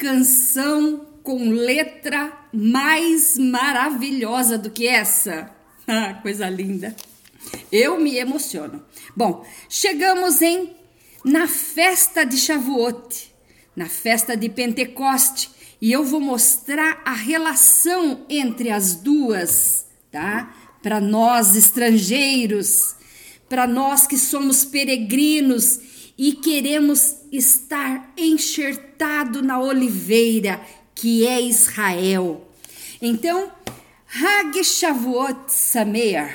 canção com letra mais maravilhosa do que essa? Ah, coisa linda. Eu me emociono. Bom, chegamos em na festa de Shavuot, na festa de Pentecoste, e eu vou mostrar a relação entre as duas, tá? Para nós estrangeiros, para nós que somos peregrinos e queremos estar enxertado na oliveira que é Israel. Então, Hag Shavuot Sameach,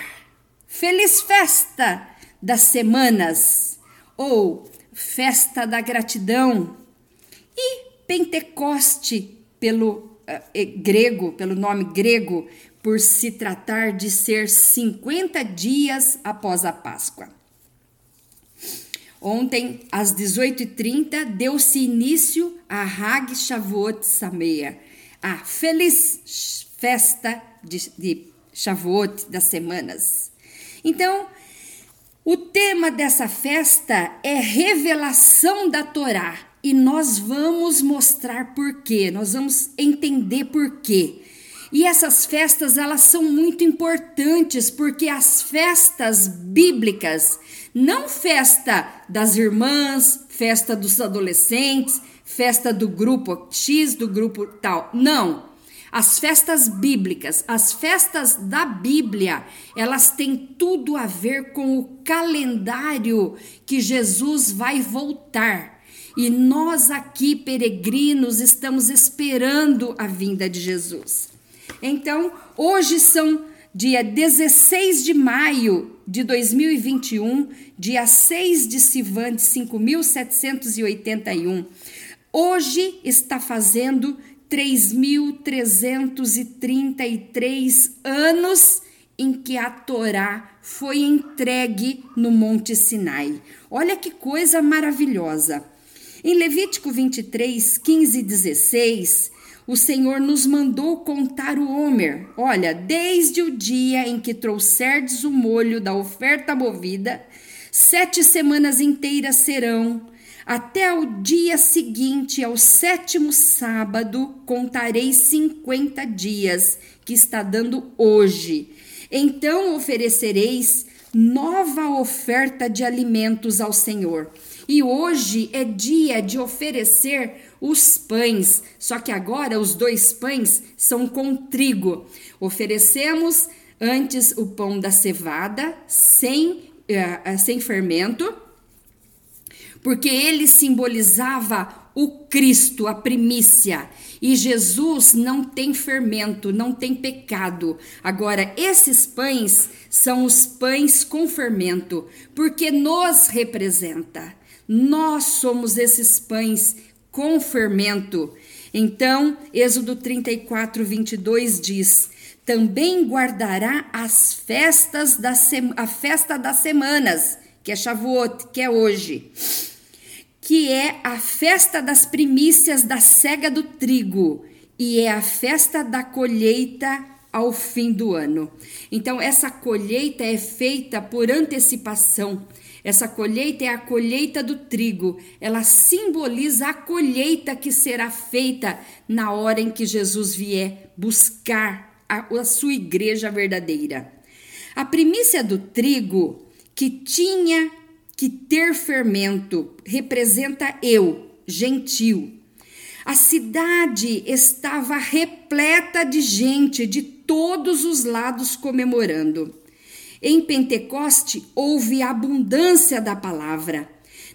feliz festa das semanas, ou festa da gratidão, e Pentecoste, pelo uh, grego, pelo nome grego, por se tratar de ser 50 dias após a Páscoa. Ontem, às 18h30, deu-se início a Hag Shavuot Sameia, a feliz festa de, de Shavuot das semanas. Então, o tema dessa festa é revelação da Torá e nós vamos mostrar por quê, nós vamos entender por quê. E essas festas, elas são muito importantes porque as festas bíblicas, não festa das irmãs, festa dos adolescentes, festa do grupo X, do grupo tal, não. As festas bíblicas, as festas da Bíblia, elas têm tudo a ver com o calendário que Jesus vai voltar. E nós aqui, peregrinos, estamos esperando a vinda de Jesus. Então, hoje são dia 16 de maio de 2021, dia 6 de Sivan de 5781. Hoje está fazendo 3.333 anos em que a Torá foi entregue no Monte Sinai. Olha que coisa maravilhosa. Em Levítico 23, 15 e 16, o Senhor nos mandou contar o Homer. Olha, desde o dia em que trouxerdes o molho da oferta movida, sete semanas inteiras serão. Até o dia seguinte, ao sétimo sábado, contarei cinquenta dias, que está dando hoje. Então oferecereis nova oferta de alimentos ao Senhor. E hoje é dia de oferecer os pães, só que agora os dois pães são com trigo. Oferecemos antes o pão da cevada, sem, uh, sem fermento, porque ele simbolizava o Cristo, a primícia. E Jesus não tem fermento, não tem pecado. Agora, esses pães são os pães com fermento, porque nos representa. Nós somos esses pães com fermento. Então, Êxodo 34, 22 diz: Também guardará as festas da a festa das semanas, que é Shavuot, que é hoje, que é a festa das primícias da cega do trigo, e é a festa da colheita ao fim do ano. Então, essa colheita é feita por antecipação. Essa colheita é a colheita do trigo. Ela simboliza a colheita que será feita na hora em que Jesus vier buscar a, a sua igreja verdadeira. A primícia do trigo que tinha que ter fermento representa eu, gentil. A cidade estava repleta de gente de todos os lados comemorando. Em Pentecoste houve abundância da palavra.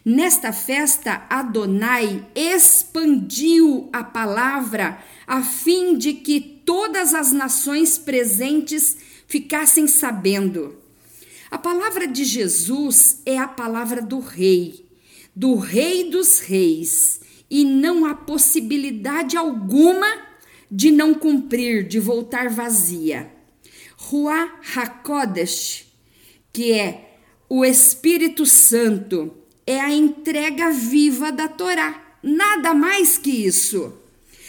Nesta festa, Adonai expandiu a palavra a fim de que todas as nações presentes ficassem sabendo. A palavra de Jesus é a palavra do Rei, do Rei dos Reis, e não há possibilidade alguma de não cumprir, de voltar vazia. Ruach HaKodesh, que é o Espírito Santo, é a entrega viva da Torá. Nada mais que isso.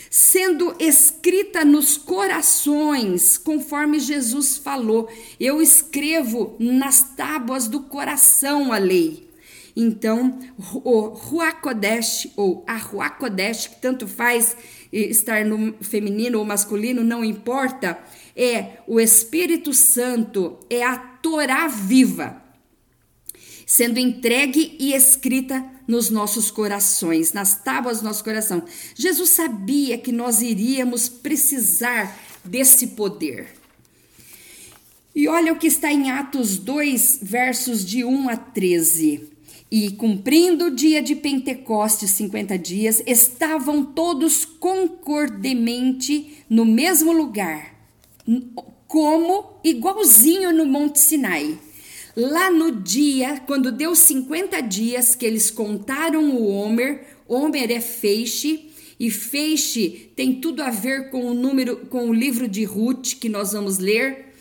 Sendo escrita nos corações, conforme Jesus falou, eu escrevo nas tábuas do coração a lei. Então, o Ruakodesh ou a Ruakodesh, que tanto faz estar no feminino ou masculino, não importa, é o Espírito Santo, é a Torá viva, sendo entregue e escrita nos nossos corações, nas tábuas do nosso coração. Jesus sabia que nós iríamos precisar desse poder. E olha o que está em Atos 2, versos de 1 a 13. E cumprindo o dia de Pentecostes, 50 dias, estavam todos concordemente no mesmo lugar, como igualzinho no Monte Sinai. Lá no dia, quando deu 50 dias que eles contaram o Homer, Homer é feixe, e feixe tem tudo a ver com o número, com o livro de Ruth que nós vamos ler.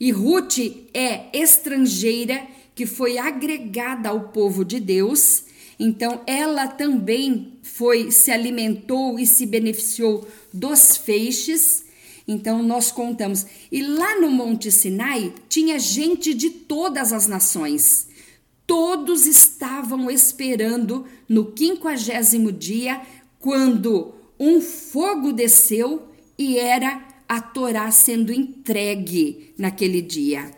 E Ruth é estrangeira que foi agregada ao povo de Deus. Então ela também foi se alimentou e se beneficiou dos feixes. Então nós contamos. E lá no Monte Sinai tinha gente de todas as nações. Todos estavam esperando no quinquagésimo dia, quando um fogo desceu e era a Torá sendo entregue naquele dia.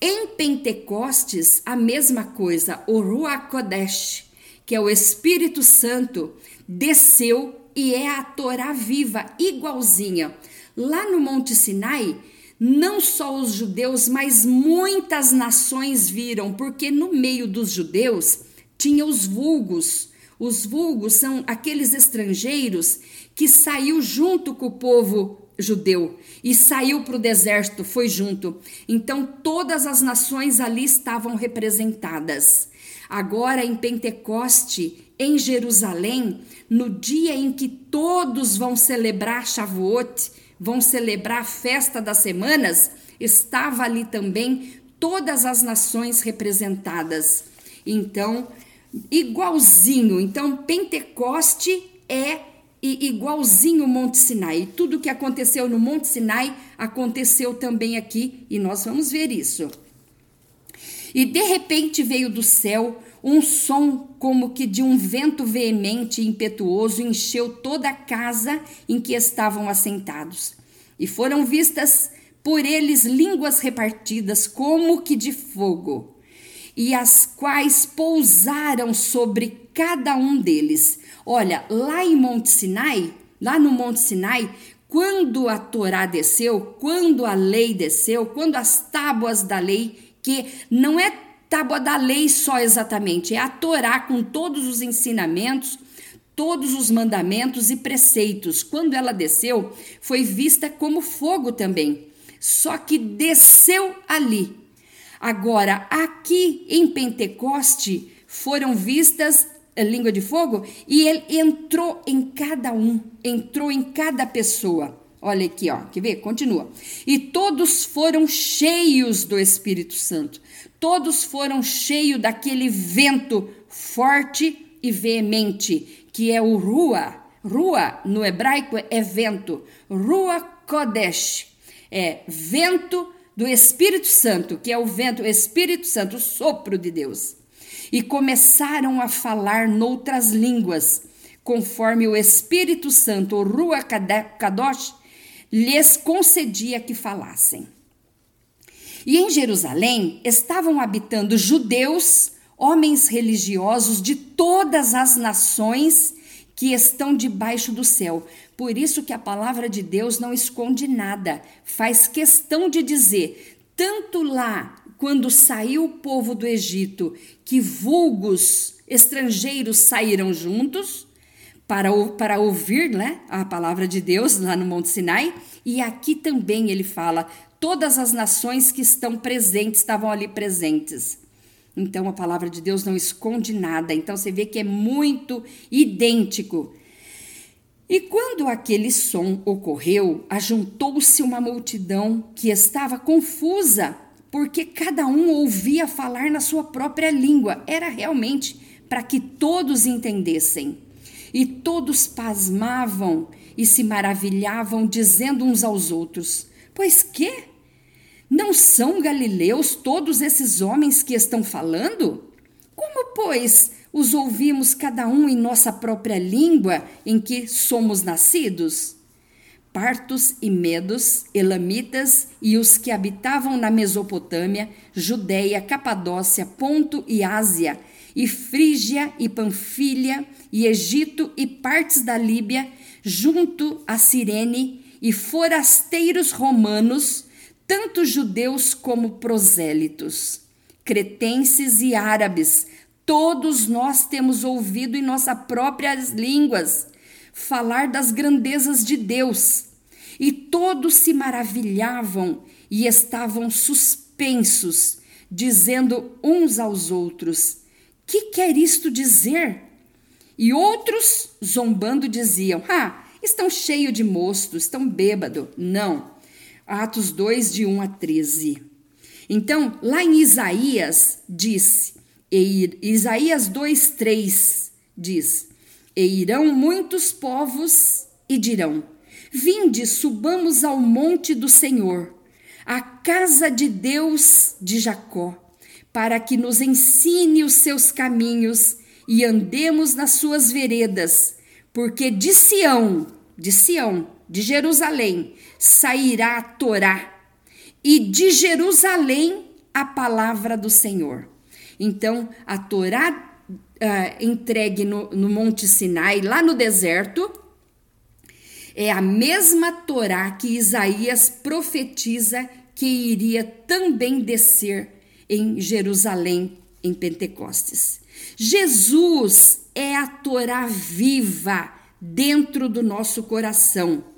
Em Pentecostes, a mesma coisa, o Ruach Kodesh, que é o Espírito Santo, desceu e é a Torá viva, igualzinha. Lá no Monte Sinai, não só os judeus, mas muitas nações viram, porque no meio dos judeus tinha os vulgos. Os vulgos são aqueles estrangeiros que saiu junto com o povo judeu e saiu para o deserto, foi junto. Então todas as nações ali estavam representadas. Agora em Pentecoste, em Jerusalém, no dia em que todos vão celebrar Shavuot, vão celebrar a festa das semanas, estava ali também todas as nações representadas. Então, igualzinho. Então, Pentecoste é igualzinho o Monte Sinai. Tudo que aconteceu no Monte Sinai aconteceu também aqui e nós vamos ver isso. E de repente veio do céu um som como que de um vento veemente e impetuoso encheu toda a casa em que estavam assentados. E foram vistas por eles línguas repartidas como que de fogo, e as quais pousaram sobre cada um deles Olha, lá em Monte Sinai, lá no Monte Sinai, quando a Torá desceu, quando a lei desceu, quando as tábuas da lei, que não é tábua da lei só exatamente, é a Torá com todos os ensinamentos, todos os mandamentos e preceitos. Quando ela desceu, foi vista como fogo também. Só que desceu ali. Agora, aqui em Pentecoste, foram vistas língua de fogo e ele entrou em cada um, entrou em cada pessoa. Olha aqui, ó, quer ver? Continua. E todos foram cheios do Espírito Santo. Todos foram cheios daquele vento forte e veemente, que é o Rua. Rua no hebraico é vento. Rua Kodesh é vento do Espírito Santo, que é o vento, o Espírito Santo, o sopro de Deus e começaram a falar noutras línguas, conforme o Espírito Santo, o Rua Kadosh, lhes concedia que falassem. E em Jerusalém estavam habitando judeus, homens religiosos de todas as nações que estão debaixo do céu. Por isso que a palavra de Deus não esconde nada, faz questão de dizer, tanto lá quando saiu o povo do Egito, que vulgos estrangeiros saíram juntos para, para ouvir né, a palavra de Deus lá no Monte Sinai, e aqui também ele fala: todas as nações que estão presentes estavam ali presentes. Então a palavra de Deus não esconde nada, então você vê que é muito idêntico. E quando aquele som ocorreu, ajuntou-se uma multidão que estava confusa porque cada um ouvia falar na sua própria língua. Era realmente para que todos entendessem. E todos pasmavam e se maravilhavam, dizendo uns aos outros: Pois que? Não são galileus todos esses homens que estão falando? Como, pois, os ouvimos cada um em nossa própria língua em que somos nascidos? Partos e medos, elamitas e os que habitavam na Mesopotâmia, Judéia, Capadócia, Ponto e Ásia, e Frígia e Panfilha, e Egito e partes da Líbia, junto a Cirene, e forasteiros romanos, tanto judeus como prosélitos, cretenses e árabes, todos nós temos ouvido em nossas próprias línguas falar das grandezas de Deus. E todos se maravilhavam e estavam suspensos, dizendo uns aos outros: Que quer isto dizer? E outros, zombando, diziam: Ah, estão cheios de mosto, estão bêbado. Não. Atos 2, de 1 a 13. Então, lá em Isaías, disse, e Isaías 2, 3 diz: E irão muitos povos e dirão: Vinde, subamos ao monte do Senhor, à casa de Deus de Jacó, para que nos ensine os seus caminhos e andemos nas suas veredas, porque de Sião, de Sião, de Jerusalém, sairá a Torá, e de Jerusalém a palavra do Senhor. Então, a Torá uh, entregue no, no Monte Sinai, lá no deserto, é a mesma Torá que Isaías profetiza que iria também descer em Jerusalém em Pentecostes. Jesus é a Torá viva dentro do nosso coração.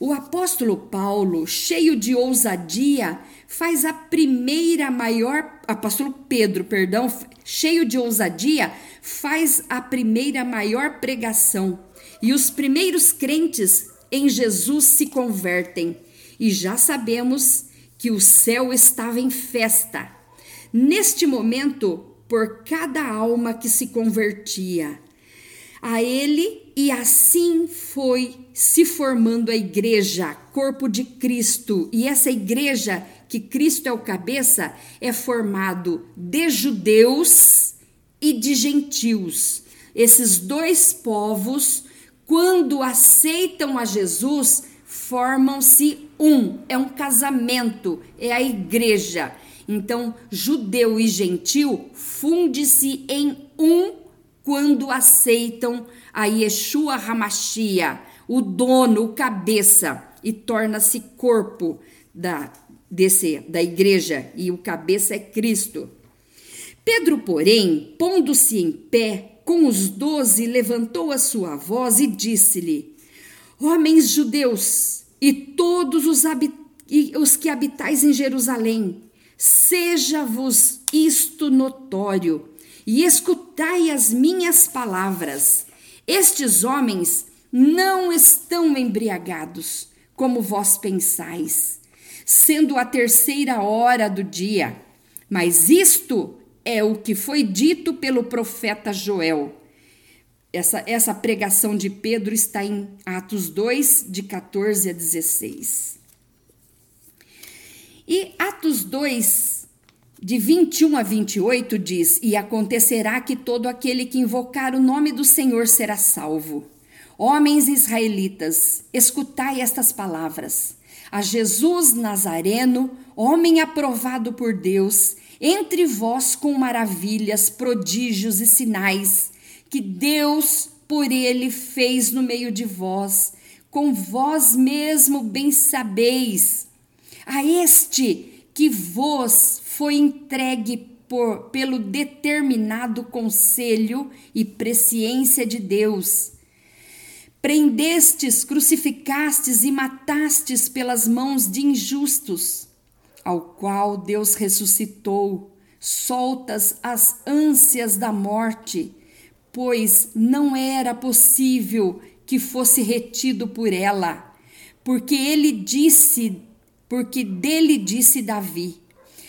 O apóstolo Paulo, cheio de ousadia, faz a primeira maior. Apóstolo Pedro, perdão, cheio de ousadia, faz a primeira maior pregação. E os primeiros crentes em Jesus se convertem. E já sabemos que o céu estava em festa. Neste momento, por cada alma que se convertia a ele, e assim foi se formando a igreja, corpo de Cristo. E essa igreja, que Cristo é o cabeça, é formado de judeus e de gentios. Esses dois povos, quando aceitam a Jesus, formam-se um, é um casamento, é a igreja. Então, judeu e gentil funde-se em um quando aceitam a Yeshua Hamashia, o dono, o cabeça, e torna-se corpo da, desse, da igreja, e o cabeça é Cristo. Pedro, porém, pondo-se em pé com os doze, levantou a sua voz e disse-lhe: Homens judeus e todos os, os que habitais em Jerusalém, Seja-vos isto notório, e escutai as minhas palavras. Estes homens não estão embriagados, como vós pensais, sendo a terceira hora do dia. Mas isto é o que foi dito pelo profeta Joel. Essa, essa pregação de Pedro está em Atos 2, de 14 a 16. E Atos 2, de 21 a 28, diz: E acontecerá que todo aquele que invocar o nome do Senhor será salvo. Homens israelitas, escutai estas palavras. A Jesus Nazareno, homem aprovado por Deus, entre vós com maravilhas, prodígios e sinais, que Deus por ele fez no meio de vós, com vós mesmo bem sabeis a este que vos foi entregue por, pelo determinado conselho e presciência de Deus. Prendestes, crucificastes e matastes pelas mãos de injustos, ao qual Deus ressuscitou, soltas as ânsias da morte, pois não era possível que fosse retido por ela, porque ele disse porque dele disse Davi: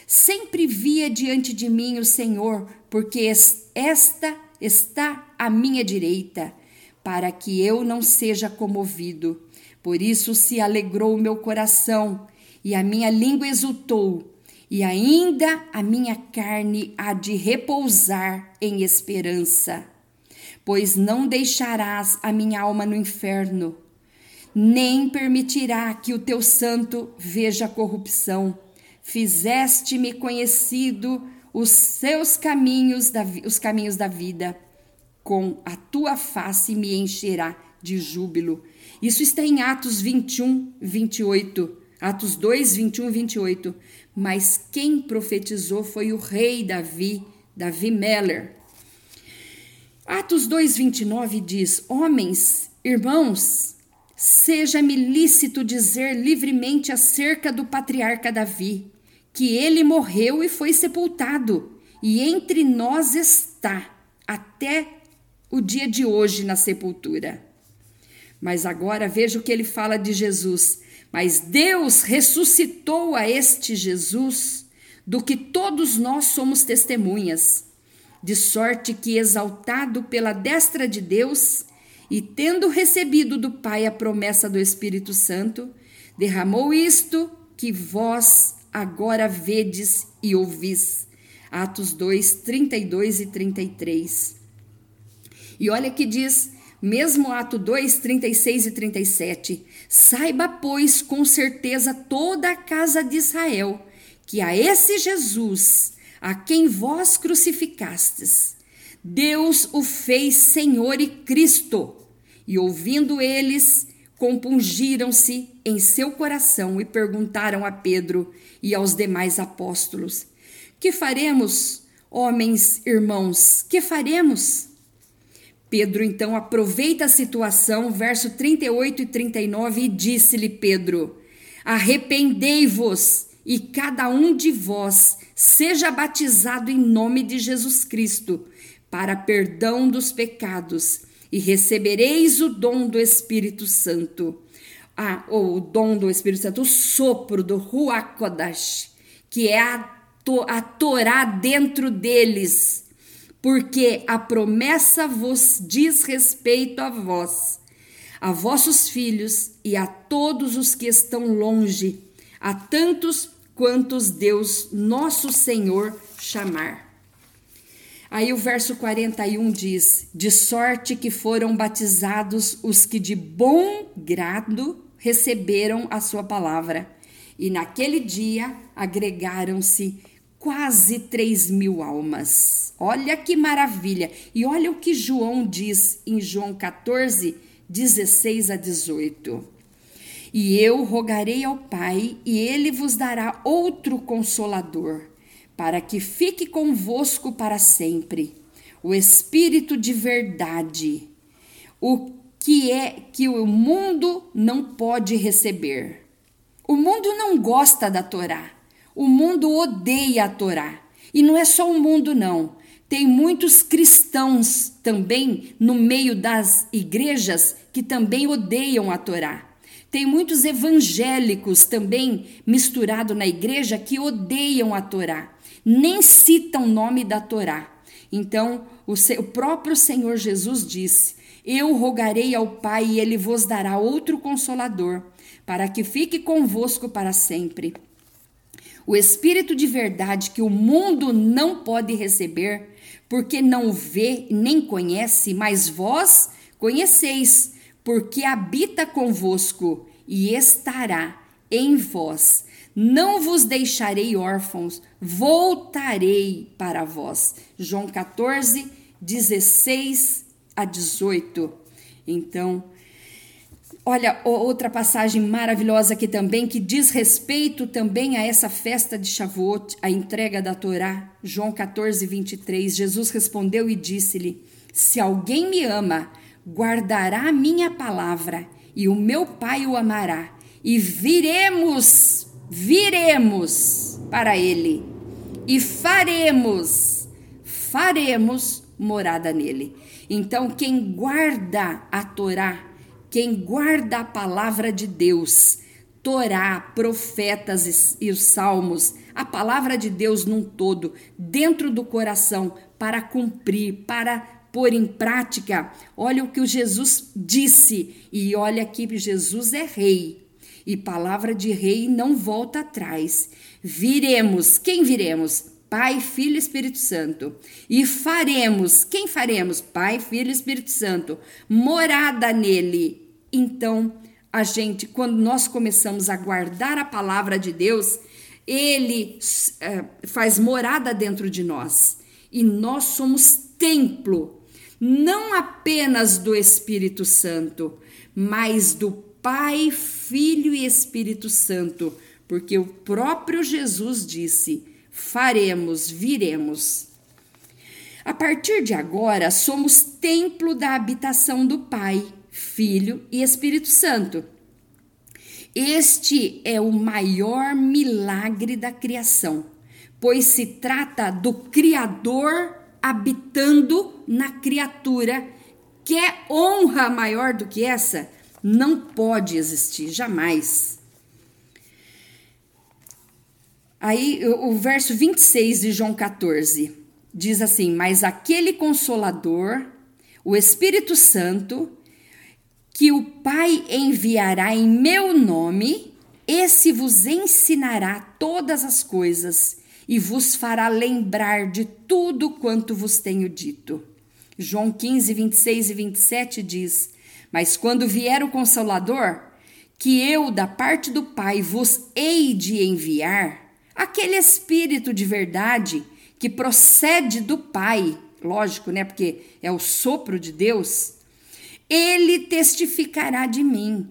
Sempre via diante de mim o Senhor, porque esta está à minha direita, para que eu não seja comovido. Por isso se alegrou o meu coração, e a minha língua exultou, e ainda a minha carne há de repousar em esperança. Pois não deixarás a minha alma no inferno, nem permitirá que o teu santo veja corrupção. Fizeste-me conhecido os seus caminhos, da, os caminhos da vida. Com a tua face me encherá de júbilo. Isso está em Atos 21, 28. Atos 2, 21 e 28. Mas quem profetizou foi o rei Davi, Davi Meller. Atos 2, 29 diz: Homens, irmãos, seja-me lícito dizer livremente acerca do patriarca Davi, que ele morreu e foi sepultado, e entre nós está até o dia de hoje na sepultura. Mas agora veja o que ele fala de Jesus. Mas Deus ressuscitou a este Jesus, do que todos nós somos testemunhas, de sorte que, exaltado pela destra de Deus, e tendo recebido do Pai a promessa do Espírito Santo, derramou isto que vós agora vedes e ouvis. Atos 2, 32 e 33. E olha que diz mesmo ato 2, 36 e 37. Saiba, pois, com certeza toda a casa de Israel, que a esse Jesus, a quem vós crucificastes, Deus o fez Senhor e Cristo. E ouvindo eles, compungiram-se em seu coração e perguntaram a Pedro e aos demais apóstolos: Que faremos, homens, irmãos? Que faremos? Pedro então aproveita a situação, verso 38 e 39, e disse-lhe Pedro: Arrependei-vos e cada um de vós seja batizado em nome de Jesus Cristo, para perdão dos pecados, e recebereis o dom do Espírito Santo. Ah, ou o dom do Espírito Santo, o sopro do Ruach Kodash, que é a, a Torá dentro deles porque a promessa vos diz respeito a vós, a vossos filhos e a todos os que estão longe, a tantos quantos Deus nosso Senhor chamar. Aí o verso 41 diz: De sorte que foram batizados os que de bom grado receberam a sua palavra, e naquele dia agregaram-se quase 3 mil almas. Olha que maravilha! E olha o que João diz em João 14, 16 a 18. E eu rogarei ao Pai, e ele vos dará outro consolador, para que fique convosco para sempre, o Espírito de verdade, o que é que o mundo não pode receber. O mundo não gosta da Torá. O mundo odeia a Torá. E não é só o mundo, não. Tem muitos cristãos também no meio das igrejas que também odeiam a Torá. Tem muitos evangélicos também misturado na igreja que odeiam a Torá, nem citam o nome da Torá. Então, o, o próprio Senhor Jesus disse: Eu rogarei ao Pai e ele vos dará outro consolador, para que fique convosco para sempre o Espírito de verdade que o mundo não pode receber, porque não vê nem conhece, mas vós conheceis, porque habita convosco e estará em vós. Não vos deixarei órfãos, voltarei para vós. João 14, 16 a 18. Então, Olha, outra passagem maravilhosa aqui também, que diz respeito também a essa festa de Shavuot, a entrega da Torá, João 14, 23. Jesus respondeu e disse-lhe: Se alguém me ama, guardará minha palavra, e o meu Pai o amará, e viremos, viremos para ele, e faremos, faremos morada nele. Então, quem guarda a Torá, quem guarda a palavra de Deus, Torá, profetas e os salmos, a palavra de Deus num todo, dentro do coração, para cumprir, para pôr em prática. Olha o que o Jesus disse, e olha que Jesus é rei. E palavra de rei não volta atrás. Viremos, quem viremos? Pai, Filho e Espírito Santo. E faremos, quem faremos? Pai, Filho e Espírito Santo. Morada nele. Então, a gente, quando nós começamos a guardar a palavra de Deus, ele é, faz morada dentro de nós. E nós somos templo, não apenas do Espírito Santo, mas do Pai, Filho e Espírito Santo, porque o próprio Jesus disse: faremos, viremos. A partir de agora, somos templo da habitação do Pai, Filho e Espírito Santo. Este é o maior milagre da criação, pois se trata do Criador habitando na criatura. Quer honra maior do que essa? Não pode existir, jamais. Aí o verso 26 de João 14 diz assim: Mas aquele consolador, o Espírito Santo, que o Pai enviará em meu nome, esse vos ensinará todas as coisas e vos fará lembrar de tudo quanto vos tenho dito. João 15, 26 e 27 diz: Mas quando vier o Consolador, que eu, da parte do Pai, vos hei de enviar, aquele Espírito de verdade que procede do Pai, lógico, né? Porque é o sopro de Deus ele testificará de mim,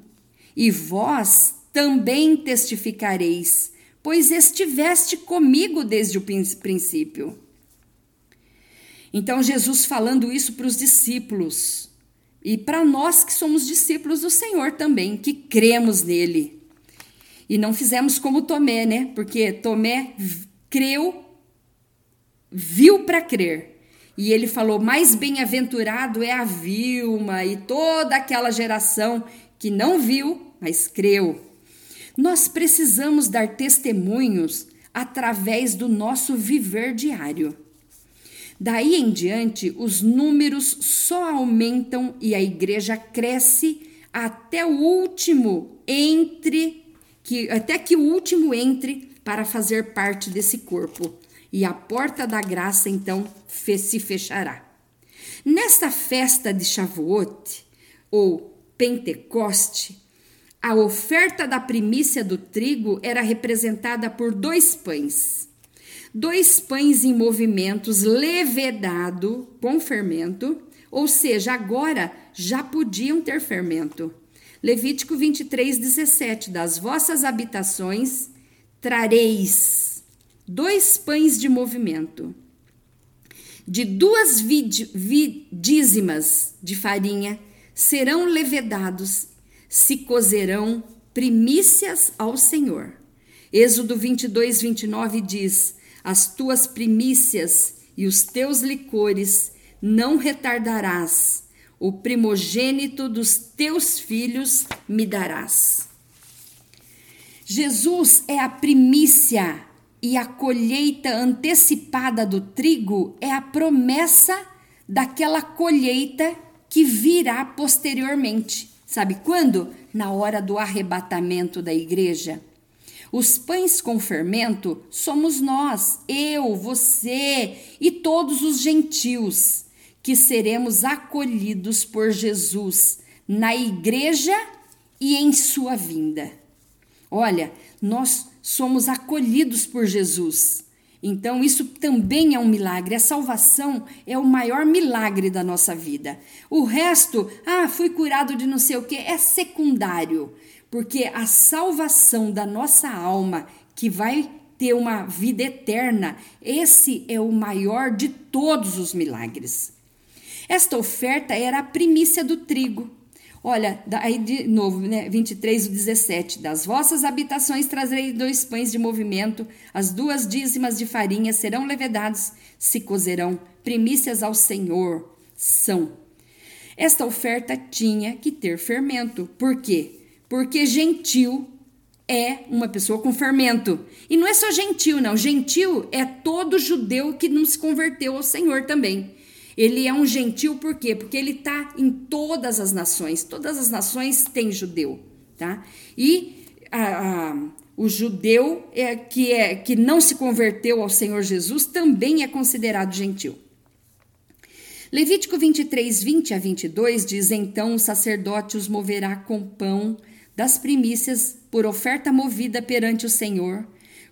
e vós também testificareis, pois estiveste comigo desde o princípio. Então, Jesus falando isso para os discípulos, e para nós que somos discípulos do Senhor também, que cremos nele. E não fizemos como Tomé, né? Porque Tomé creu, viu para crer. E ele falou: Mais bem-aventurado é a Vilma e toda aquela geração que não viu, mas creu. Nós precisamos dar testemunhos através do nosso viver diário. Daí em diante, os números só aumentam e a igreja cresce até o último entre que até que o último entre para fazer parte desse corpo e a porta da graça então se fechará. Nesta festa de Shavuot, ou Pentecoste, a oferta da primícia do trigo era representada por dois pães. Dois pães em movimentos levedado com fermento, ou seja, agora já podiam ter fermento. Levítico 23, 17: Das vossas habitações trareis dois pães de movimento, de duas dízimas de farinha serão levedados, se cozerão primícias ao Senhor. Êxodo 22, 29 diz: As tuas primícias e os teus licores não retardarás, o primogênito dos teus filhos me darás. Jesus é a primícia e a colheita antecipada do trigo é a promessa daquela colheita que virá posteriormente. Sabe quando? Na hora do arrebatamento da igreja. Os pães com fermento somos nós, eu, você e todos os gentios, que seremos acolhidos por Jesus na igreja e em sua vinda. Olha, nós somos acolhidos por Jesus. Então, isso também é um milagre. A salvação é o maior milagre da nossa vida. O resto, ah, fui curado de não sei o que, é secundário, porque a salvação da nossa alma, que vai ter uma vida eterna, esse é o maior de todos os milagres. Esta oferta era a primícia do trigo. Olha, aí de novo, né, 23, 17. Das vossas habitações trazerei dois pães de movimento, as duas dízimas de farinha serão levedados, se cozerão, primícias ao Senhor são. Esta oferta tinha que ter fermento. Por quê? Porque gentil é uma pessoa com fermento. E não é só gentil, não. Gentil é todo judeu que não se converteu ao Senhor também. Ele é um gentil por quê? Porque ele está em todas as nações. Todas as nações têm judeu, tá? E a, a, o judeu é, que, é, que não se converteu ao Senhor Jesus também é considerado gentil. Levítico 23, 20 a 22 diz: Então o sacerdote os moverá com pão das primícias por oferta movida perante o Senhor,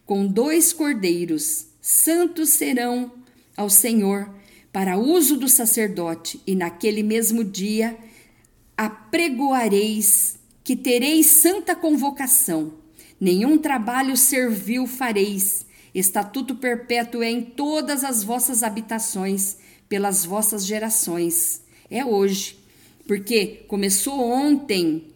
com dois cordeiros, santos serão ao Senhor para uso do sacerdote, e naquele mesmo dia apregoareis que tereis santa convocação, nenhum trabalho servil fareis, estatuto perpétuo é em todas as vossas habitações, pelas vossas gerações. É hoje, porque começou ontem.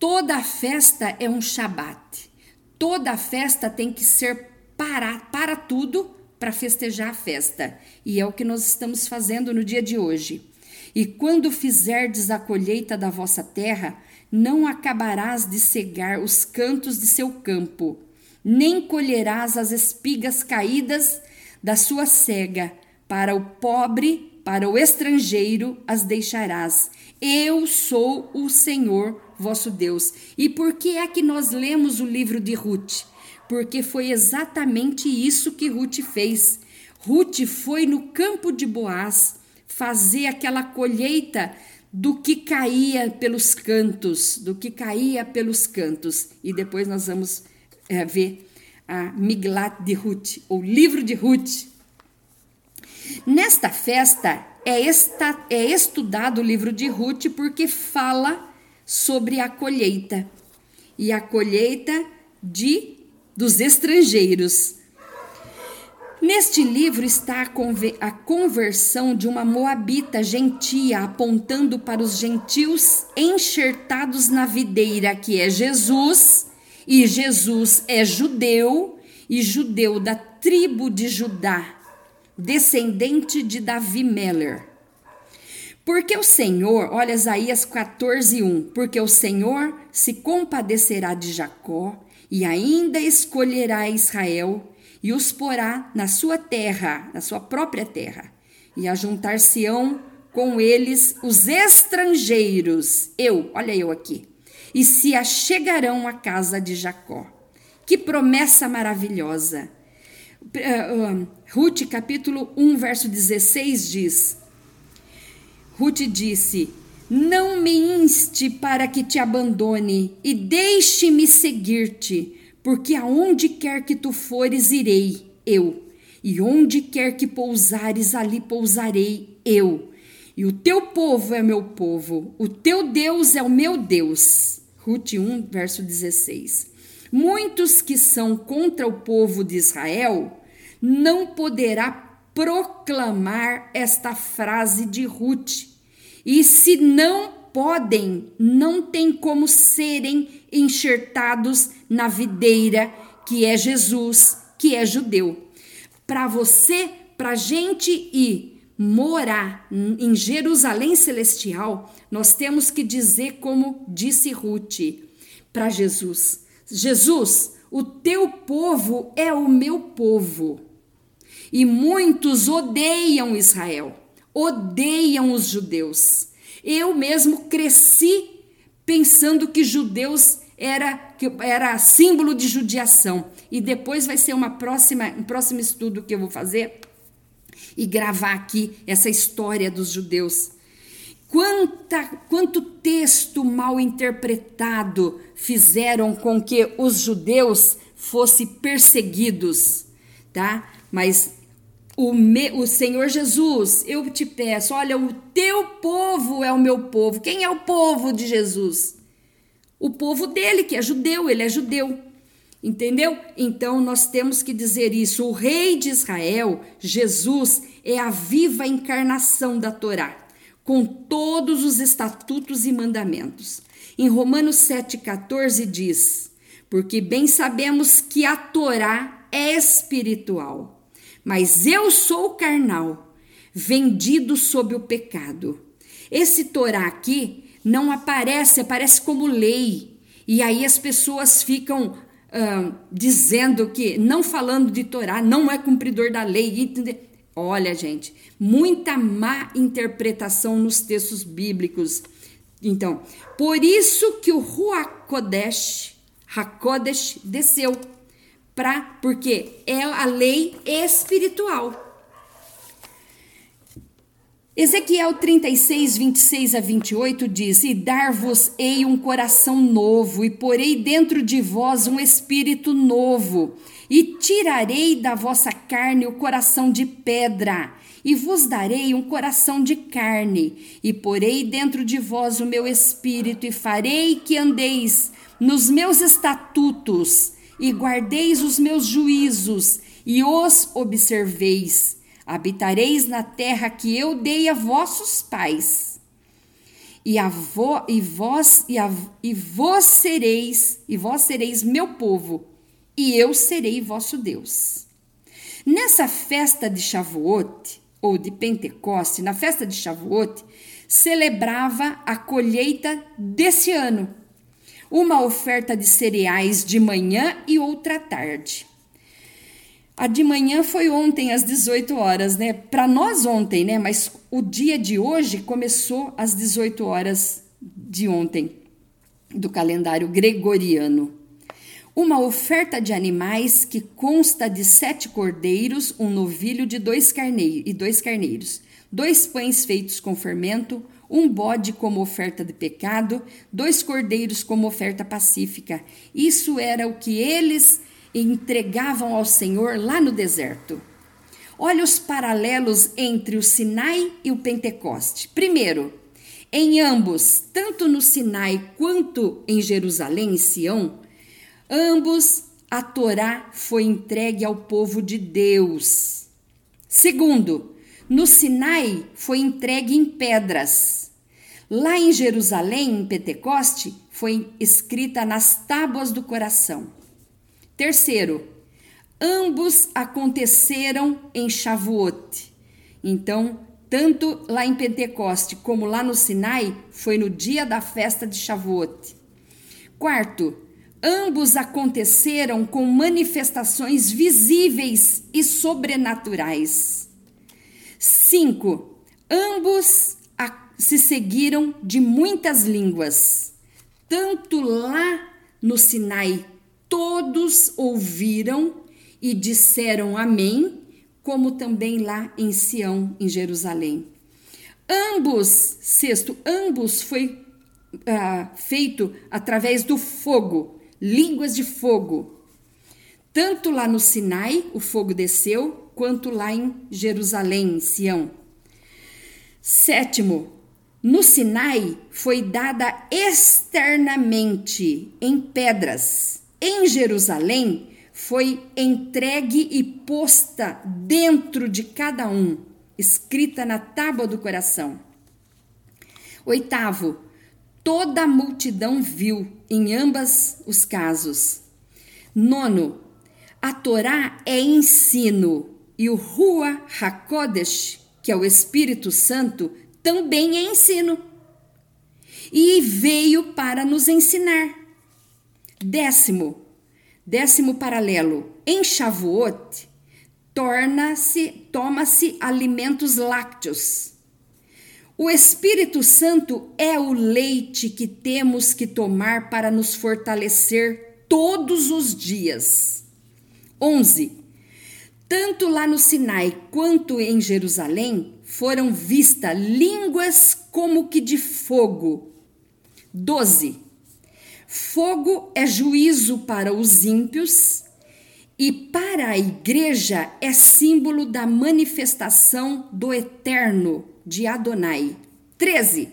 Toda festa é um Shabat. Toda festa tem que ser para, para tudo para festejar a festa. E é o que nós estamos fazendo no dia de hoje. E quando fizerdes a colheita da vossa terra, não acabarás de cegar os cantos de seu campo, nem colherás as espigas caídas da sua cega. Para o pobre, para o estrangeiro as deixarás. Eu sou o Senhor vosso Deus. E por que é que nós lemos o livro de Ruth? porque foi exatamente isso que Ruth fez. Ruth foi no campo de Boaz fazer aquela colheita do que caía pelos cantos, do que caía pelos cantos. E depois nós vamos é, ver a Miglat de Ruth, o livro de Ruth. Nesta festa é, esta, é estudado o livro de Ruth porque fala sobre a colheita. E a colheita de dos estrangeiros. Neste livro está a conversão de uma moabita gentia, apontando para os gentios enxertados na videira, que é Jesus, e Jesus é judeu, e judeu da tribo de Judá, descendente de Davi Meller. Porque o Senhor, olha Isaías 14, 1, porque o Senhor se compadecerá de Jacó e ainda escolherá Israel e os porá na sua terra, na sua própria terra, e ajuntar-se-ão com eles os estrangeiros, eu, olha eu aqui, e se achegarão à casa de Jacó. Que promessa maravilhosa! Uh, uh, Ruth, capítulo 1, verso 16 diz: Ruth disse: não me inste para que te abandone e deixe-me seguir-te, porque aonde quer que tu fores, irei eu, e onde quer que pousares, ali pousarei eu. E o teu povo é meu povo, o teu Deus é o meu Deus. Ruth 1, verso 16. Muitos que são contra o povo de Israel não poderá proclamar esta frase de Ruth e se não podem, não tem como serem enxertados na videira que é Jesus, que é judeu. Para você, para gente ir morar em Jerusalém celestial, nós temos que dizer como disse Ruth para Jesus: Jesus, o teu povo é o meu povo. E muitos odeiam Israel odeiam os judeus. Eu mesmo cresci pensando que judeus era, que era símbolo de judiação. E depois vai ser uma próxima, um próximo estudo que eu vou fazer e gravar aqui essa história dos judeus. Quanta, quanto texto mal interpretado fizeram com que os judeus fossem perseguidos, tá? Mas o, me, o Senhor Jesus, eu te peço, olha, o teu povo é o meu povo. Quem é o povo de Jesus? O povo dele, que é judeu, ele é judeu. Entendeu? Então nós temos que dizer isso. O rei de Israel, Jesus, é a viva encarnação da Torá, com todos os estatutos e mandamentos. Em Romanos 7,14 diz: Porque bem sabemos que a Torá é espiritual mas eu sou carnal, vendido sob o pecado. Esse Torá aqui não aparece, aparece como lei. E aí as pessoas ficam uh, dizendo que, não falando de Torá, não é cumpridor da lei. Olha, gente, muita má interpretação nos textos bíblicos. Então, por isso que o Ruach Kodesh, Hakodesh desceu para porque é a lei espiritual. Ezequiel 36, 26 a 28 diz: E dar-vos-ei um coração novo, e porei dentro de vós um espírito novo, e tirarei da vossa carne o coração de pedra, e vos darei um coração de carne, e porei dentro de vós o meu espírito, e farei que andeis nos meus estatutos, e guardeis os meus juízos, e os observeis habitareis na terra que eu dei a vossos pais. E, a vo, e vós e, a, e vós sereis e vós sereis meu povo e eu serei vosso Deus. Nessa festa de Shavuot ou de Pentecoste, na festa de Shavuot, celebrava a colheita desse ano. Uma oferta de cereais de manhã e outra tarde. A de manhã foi ontem às 18 horas, né? Para nós ontem, né? Mas o dia de hoje começou às 18 horas de ontem, do calendário gregoriano. Uma oferta de animais que consta de sete cordeiros, um novilho de dois carneiros e dois carneiros, dois pães feitos com fermento, um bode como oferta de pecado, dois cordeiros como oferta pacífica. Isso era o que eles e entregavam ao Senhor lá no deserto. Olha os paralelos entre o Sinai e o Pentecoste. Primeiro, em ambos, tanto no Sinai quanto em Jerusalém, em Sião, ambos a Torá foi entregue ao povo de Deus. Segundo, no Sinai foi entregue em pedras. Lá em Jerusalém, em Pentecoste, foi escrita nas tábuas do coração. Terceiro, ambos aconteceram em Shavuot. Então, tanto lá em Pentecoste como lá no Sinai, foi no dia da festa de Shavuot. Quarto, ambos aconteceram com manifestações visíveis e sobrenaturais. Cinco, ambos se seguiram de muitas línguas, tanto lá no Sinai todos ouviram e disseram amém, como também lá em Sião, em Jerusalém. Ambos, sexto, ambos foi uh, feito através do fogo, línguas de fogo. Tanto lá no Sinai, o fogo desceu, quanto lá em Jerusalém, em Sião. Sétimo, no Sinai foi dada externamente em pedras em Jerusalém foi entregue e posta dentro de cada um, escrita na tábua do coração. Oitavo, toda a multidão viu em ambas os casos. Nono, a Torá é ensino e o Rua HaKodesh, que é o Espírito Santo, também é ensino. E veio para nos ensinar. Décimo, décimo paralelo, em Shavuot, torna-se, toma-se alimentos lácteos. O Espírito Santo é o leite que temos que tomar para nos fortalecer todos os dias. 11. Tanto lá no Sinai quanto em Jerusalém foram vistas línguas como que de fogo. 12 Fogo é juízo para os ímpios e para a igreja é símbolo da manifestação do eterno de Adonai. 13.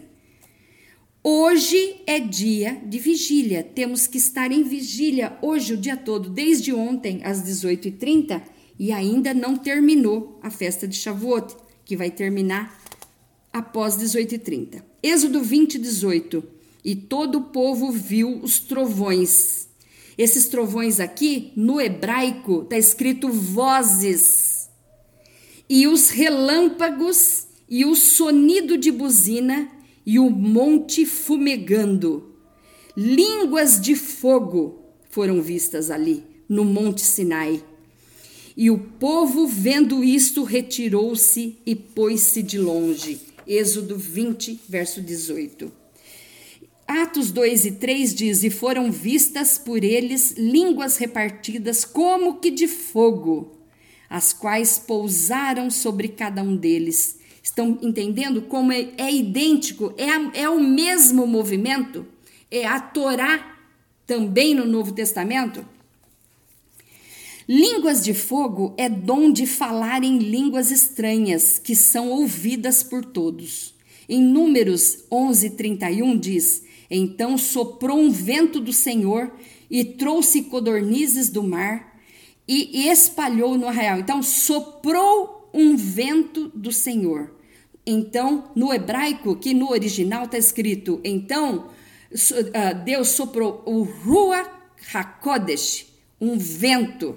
Hoje é dia de vigília. Temos que estar em vigília hoje o dia todo, desde ontem às 18h30 e ainda não terminou a festa de Shavuot, que vai terminar após 18h30. Êxodo 20, 18 e todo o povo viu os trovões. Esses trovões aqui, no hebraico, está escrito vozes. E os relâmpagos, e o sonido de buzina, e o monte fumegando. Línguas de fogo foram vistas ali, no Monte Sinai. E o povo, vendo isto, retirou-se e pôs-se de longe. Êxodo 20, verso 18. Atos 2 e 3 diz: E foram vistas por eles línguas repartidas como que de fogo, as quais pousaram sobre cada um deles. Estão entendendo como é, é idêntico, é, é o mesmo movimento? É a Torá também no Novo Testamento? Línguas de fogo é dom de falar em línguas estranhas que são ouvidas por todos. Em Números 11, 31 diz: Então soprou um vento do Senhor e trouxe codornizes do mar e espalhou no arraial. Então soprou um vento do Senhor. Então, no hebraico, que no original está escrito, então ah, Deus soprou o Rua HaKodesh, um vento.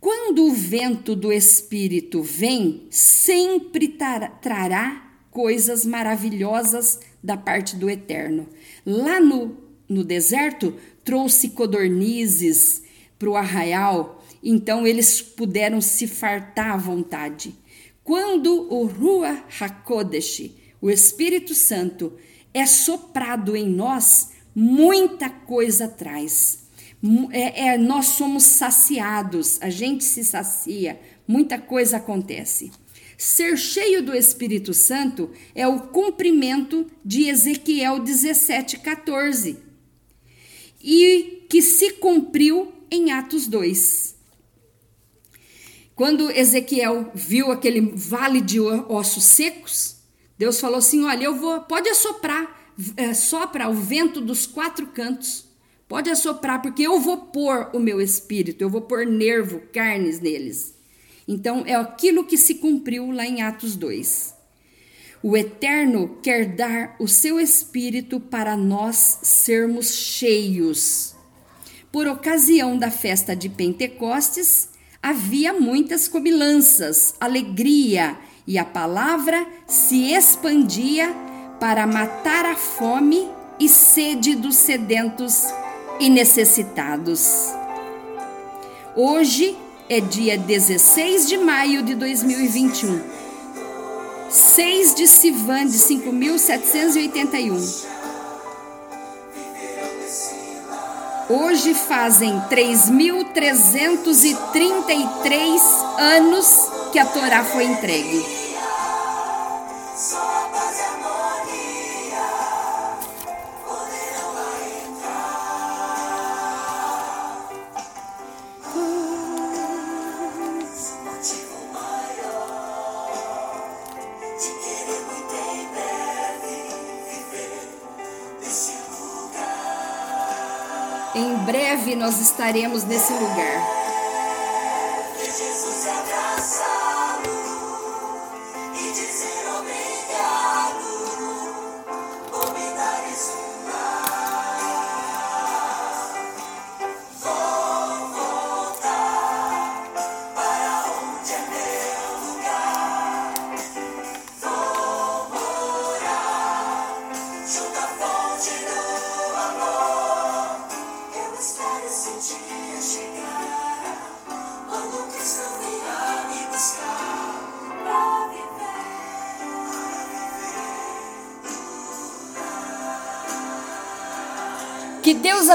Quando o vento do Espírito vem, sempre trará coisas maravilhosas da parte do Eterno. Lá no, no deserto, trouxe codornizes para o arraial, então eles puderam se fartar à vontade. Quando o Rua HaKodesh, o Espírito Santo, é soprado em nós, muita coisa traz. É, é, nós somos saciados, a gente se sacia, muita coisa acontece. Ser cheio do Espírito Santo é o cumprimento de Ezequiel 17,14 e que se cumpriu em Atos 2. Quando Ezequiel viu aquele vale de ossos secos, Deus falou assim: Olha, eu vou, pode assoprar, é, sopra o vento dos quatro cantos, pode assoprar, porque eu vou pôr o meu espírito, eu vou pôr nervo, carnes neles. Então, é aquilo que se cumpriu lá em Atos 2. O Eterno quer dar o seu Espírito para nós sermos cheios. Por ocasião da festa de Pentecostes, havia muitas comilanças, alegria, e a palavra se expandia para matar a fome e sede dos sedentos e necessitados. Hoje, é dia 16 de maio de 2021. 6 de Sivan de 5781. Hoje fazem 3.333 anos que a Torá foi entregue. Nós estaremos nesse lugar.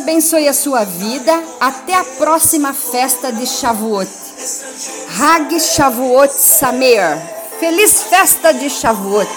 Abençoe a sua vida. Até a próxima festa de Shavuot. Hag Shavuot Sameer. Feliz festa de Shavuot.